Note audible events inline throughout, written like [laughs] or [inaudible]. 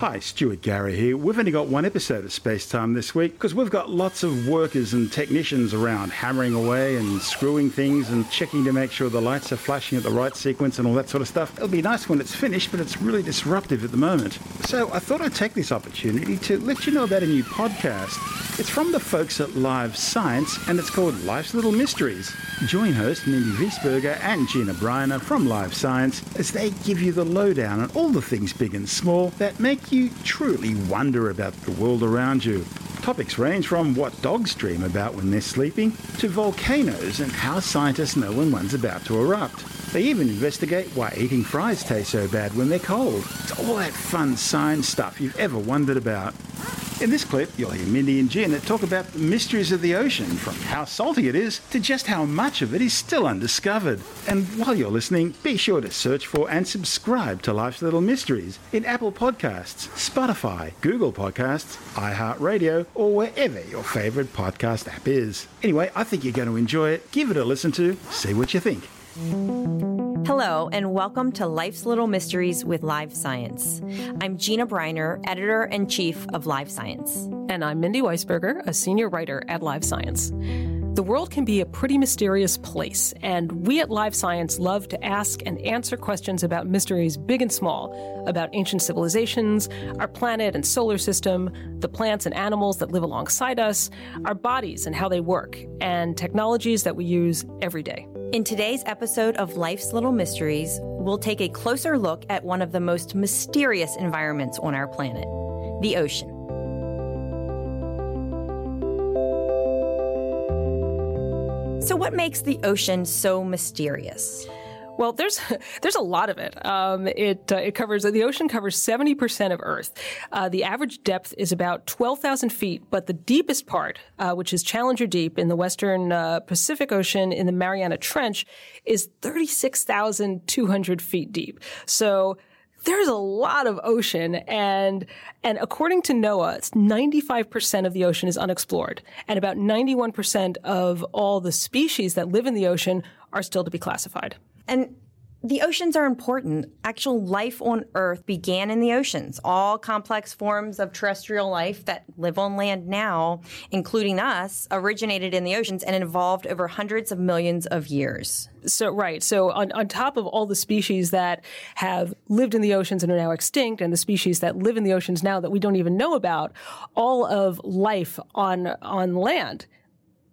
Hi, Stuart Gary here. We've only got one episode of Space Time this week because we've got lots of workers and technicians around hammering away and screwing things and checking to make sure the lights are flashing at the right sequence and all that sort of stuff. It'll be nice when it's finished, but it's really disruptive at the moment. So I thought I'd take this opportunity to let you know about a new podcast. It's from the folks at Live Science and it's called Life's Little Mysteries. Join host Mindy Weisberger and Jeanna Bryner from Live Science as they give you the lowdown on all the things big and small that make you truly wonder about the world around you. Topics range from what dogs dream about when they're sleeping to volcanoes and how scientists know when one's about to erupt. They even investigate why eating fries taste so bad when they're cold. It's all that fun science stuff you've ever wondered about. In this clip, you'll hear Mindy and Jeanna talk about the mysteries of the ocean, from how salty it is to just how much of it is still undiscovered. And while you're listening, be sure to search for and subscribe to Life's Little Mysteries in Apple Podcasts, Spotify, Google Podcasts, iHeartRadio, or wherever your favorite podcast app is. Anyway, I think you're going to enjoy it. Give it a listen to, see what you think. Hello, and welcome to Life's Little Mysteries with Live Science. I'm Jeanna Bryner, editor and chief of Live Science. And I'm Mindy Weisberger, a senior writer at Live Science. The world can be a pretty mysterious place, and we at Live Science love to ask and answer questions about mysteries big and small, about ancient civilizations, our planet and solar system, the plants and animals that live alongside us, our bodies and how they work, and technologies that we use every day. In today's episode of Life's Little Mysteries, we'll take a closer look at one of the most mysterious environments on our planet the ocean. So, what makes the ocean so mysterious? Well, there's [laughs] there's a lot of it. Um, it uh, it covers the ocean covers seventy percent of Earth. Uh, the average depth is about twelve thousand feet, but the deepest part, uh, which is Challenger Deep in the western uh, Pacific Ocean in the Mariana Trench, is thirty six thousand two hundred feet deep. So there's a lot of ocean and and according to NOAA, 95% of the ocean is unexplored and about 91% of all the species that live in the ocean are still to be classified. And the oceans are important. Actual life on Earth began in the oceans. All complex forms of terrestrial life that live on land now, including us, originated in the oceans and evolved over hundreds of millions of years. So, right. So, on, on top of all the species that have lived in the oceans and are now extinct, and the species that live in the oceans now that we don't even know about, all of life on, on land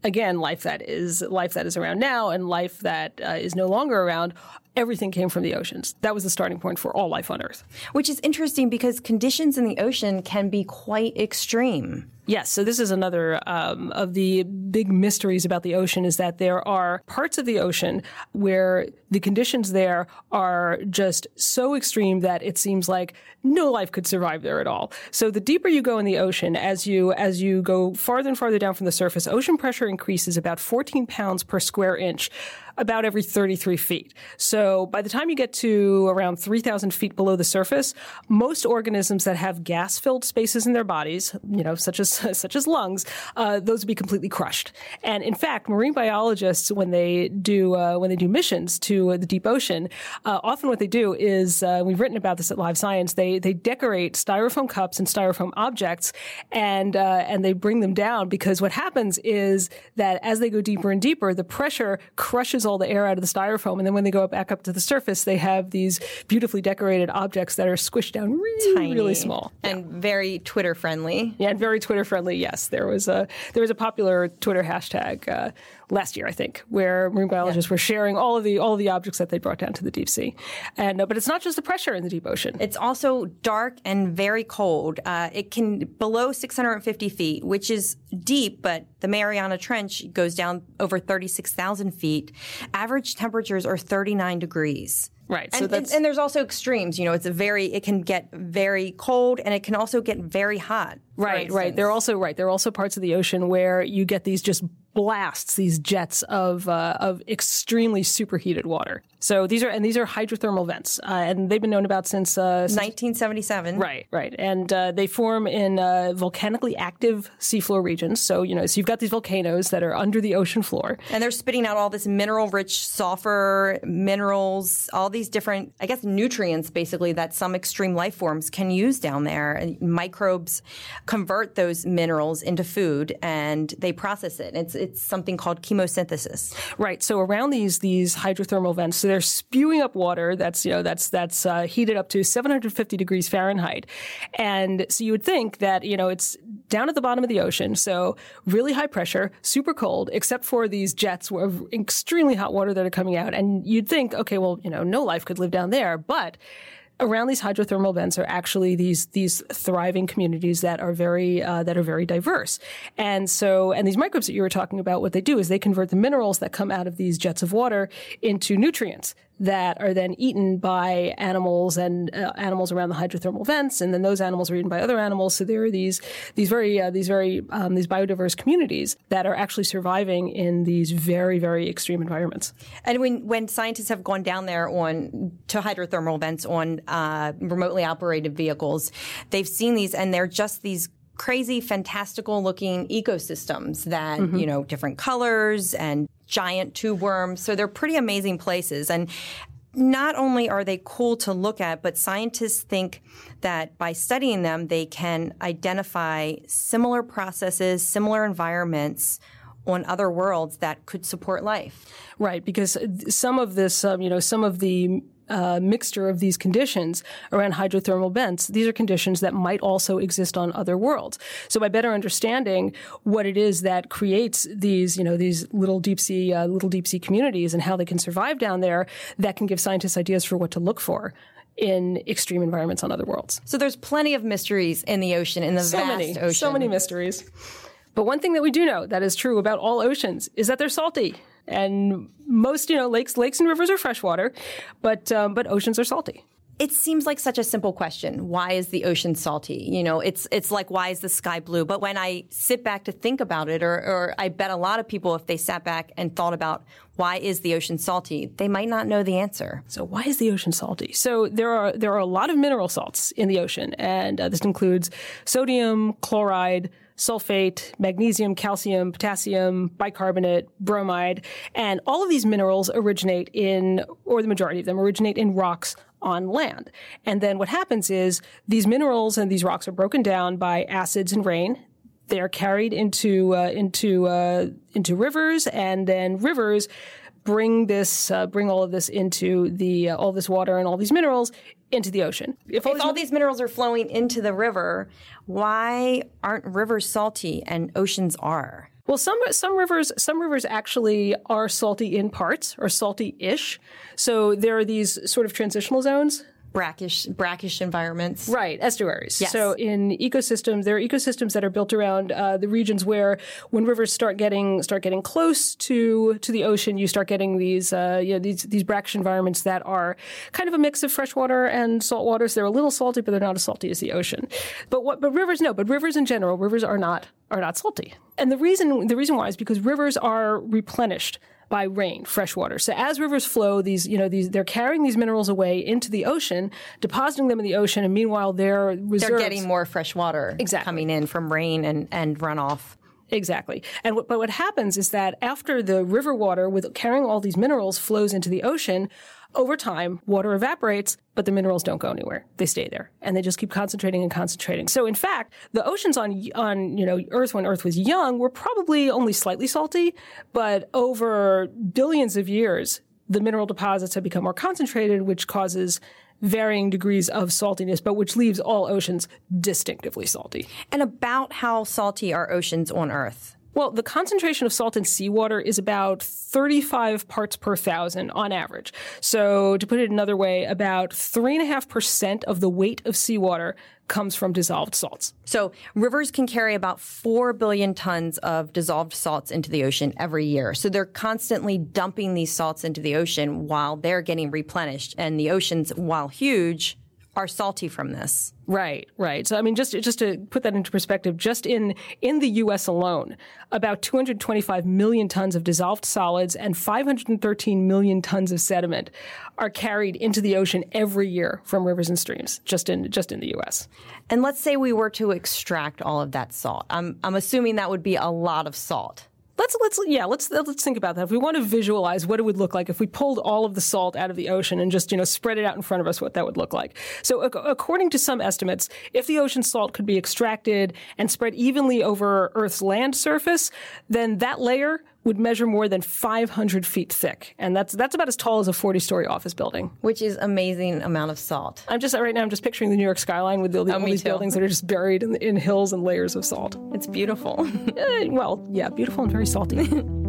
again, life that is life that is around now and life that uh, is no longer around. Everything came from the oceans. That was the starting point for all life on Earth. Which is interesting because conditions in the ocean can be quite extreme. Yes, so this is another um, of the big mysteries about the ocean is that there are parts of the ocean where the conditions there are just so extreme that it seems like no life could survive there at all. So the deeper you go in the ocean, as you as you go farther and farther down from the surface, ocean pressure increases about 14 pounds per square inch about every 33 feet. So by the time you get to around 3,000 feet below the surface, most organisms that have gas-filled spaces in their bodies, you know, such as [laughs] such as lungs, uh, those would be completely crushed. And in fact, marine biologists, when they do uh, when they do missions to the deep ocean, uh, often what they do is uh, we've written about this at Live Science. They they decorate styrofoam cups and styrofoam objects, and uh, and they bring them down because what happens is that as they go deeper and deeper, the pressure crushes all the air out of the styrofoam, and then when they go back up to the surface, they have these beautifully decorated objects that are squished down really, Tiny really small and yeah. very Twitter friendly. Yeah, and very Twitter friendly. Yes, there was a there was a popular Twitter hashtag uh, last year, I think, where marine biologists yeah. were sharing all of the all of the objects that they brought down to the deep sea. And uh, but it's not just the pressure in the deep ocean. It's also dark and very cold. Uh, it can below 650 feet, which is deep, but the Mariana Trench goes down over 36,000 feet. Average temperatures are 39 degrees. Right. And, and, and, there's also extremes. You know, it's a very, it can get very cold and it can also get very hot. Right, right. There are also, right. There are also parts of the ocean where you get these just blasts, these jets of, uh, of extremely superheated water. So these are and these are hydrothermal vents, uh, and they've been known about since, uh, since 1977. Right, right, and uh, they form in uh, volcanically active seafloor regions. So you know, so you've got these volcanoes that are under the ocean floor, and they're spitting out all this mineral-rich sulfur, minerals, all these different, I guess, nutrients, basically that some extreme life forms can use down there. And microbes convert those minerals into food, and they process it. It's it's something called chemosynthesis. Right. So around these these hydrothermal vents, so they're spewing up water that's you know that's that's uh, heated up to 750 degrees Fahrenheit, and so you would think that you know it's down at the bottom of the ocean, so really high pressure, super cold, except for these jets of extremely hot water that are coming out, and you'd think, okay, well, you know, no life could live down there, but around these hydrothermal vents are actually these these thriving communities that are very uh, that are very diverse. And so, and these microbes that you were talking about, what they do is they convert the minerals that come out of these jets of water into nutrients that are then eaten by animals and uh, animals around the hydrothermal vents, and then those animals are eaten by other animals. So there are these these very uh, these very um, these biodiverse communities that are actually surviving in these very very extreme environments. And when when scientists have gone down there on to hydrothermal vents on uh, remotely operated vehicles, they've seen these, and they're just these crazy, fantastical looking ecosystems that, mm-hmm. you know, different colors and giant tube worms. So they're pretty amazing places. And not only are they cool to look at, but scientists think that by studying them, they can identify similar processes, similar environments on other worlds that could support life. Right, because some of this, um, you know, some of the uh, mixture of these conditions around hydrothermal vents, these are conditions that might also exist on other worlds. So by better understanding what it is that creates these, you know, these little deep sea, uh, little deep sea communities and how they can survive down there, that can give scientists ideas for what to look for in extreme environments on other worlds. So there's plenty of mysteries in the ocean, in the so vast many, ocean. So many mysteries. But one thing that we do know that is true about all oceans is that they're salty. And most, you know, lakes, lakes and rivers are freshwater, but um, but oceans are salty. It seems like such a simple question. Why is the ocean salty? You know, it's it's like why is the sky blue? But when I sit back to think about it, or, or I bet a lot of people if they sat back and thought about why is the ocean salty, they might not know the answer. So why is the ocean salty? So there are there are a lot of mineral salts in the ocean, and uh, this includes sodium, chloride, sulfate, magnesium, calcium, potassium, bicarbonate, bromide, and all of these minerals originate in, or the majority of them originate in rocks on land. And then what happens is these minerals and these rocks are broken down by acids and rain. They're carried into uh, into uh, into rivers, and then rivers bring this, uh, bring all of this into the, uh, all this water and all these minerals into the ocean. If all, if these, all these minerals are flowing into the river, why aren't rivers salty and oceans are? Well, some some rivers some rivers actually are salty in parts or salty-ish. So there are these sort of transitional zones brackish brackish environments. Right, estuaries. Yes. So in ecosystems, there are ecosystems that are built around uh, the regions where when rivers start getting start getting close to to the ocean, you start getting these uh, you know, these these brackish environments that are kind of a mix of freshwater and salt water. So they're a little salty, but they're not as salty as the ocean. But what but rivers no, but rivers in general, rivers are not are not salty. And the reason the reason why is because rivers are replenished by rain, fresh water. So as rivers flow, these, you know, these, they're carrying these minerals away into the ocean, depositing them in the ocean, and meanwhile their reserves. They're getting more fresh water exactly. coming in from rain and, and runoff. Exactly. And what, but what happens is that after the river water with carrying all these minerals flows into the ocean, over time, water evaporates, but the minerals don't go anywhere. They stay there and they just keep concentrating and concentrating. So in fact, the oceans on, on, you know, Earth when Earth was young were probably only slightly salty, but over billions of years, the mineral deposits have become more concentrated, which causes varying degrees of saltiness, but which leaves all oceans distinctively salty. And about how salty are oceans on Earth? Well, the concentration of salt in seawater is about 35 parts per thousand on average. So, to put it another way, about 3.5% of the weight of seawater comes from dissolved salts. So, rivers can carry about 4 billion tons of dissolved salts into the ocean every year. So, they're constantly dumping these salts into the ocean while they're getting replenished. And the oceans, while huge, are salty from this. Right, right. So I mean, just just to put that into perspective, just in in the U.S. alone, about 225 million tons of dissolved solids and 513 million tons of sediment are carried into the ocean every year from rivers and streams, just in just in the U.S. And let's say we were to extract all of that salt. I'm I'm assuming that would be a lot of salt. Let's let's yeah let's let's think about that. If we want to visualize what it would look like if we pulled all of the salt out of the ocean and just you know spread it out in front of us, what that would look like. So according to some estimates, if the ocean salt could be extracted and spread evenly over Earth's land surface, then that layer would measure more than 500 feet thick, and that's that's about as tall as a 40-story office building. Which is amazing amount of salt. I'm just right now. I'm just picturing the New York skyline with the, the, oh, all these too. buildings that are just buried in, in hills and layers of salt. It's beautiful. [laughs] uh, well, yeah, beautiful and very salty. [laughs]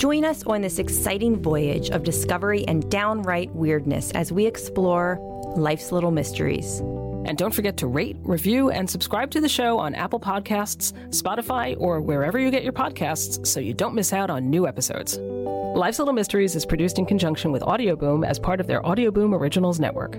Join us on this exciting voyage of discovery and downright weirdness as we explore life's little mysteries. And don't forget to rate, review, and subscribe to the show on Apple Podcasts, Spotify, or wherever you get your podcasts so you don't miss out on new episodes. Life's Little Mysteries is produced in conjunction with Audioboom as part of their Audioboom Originals Network.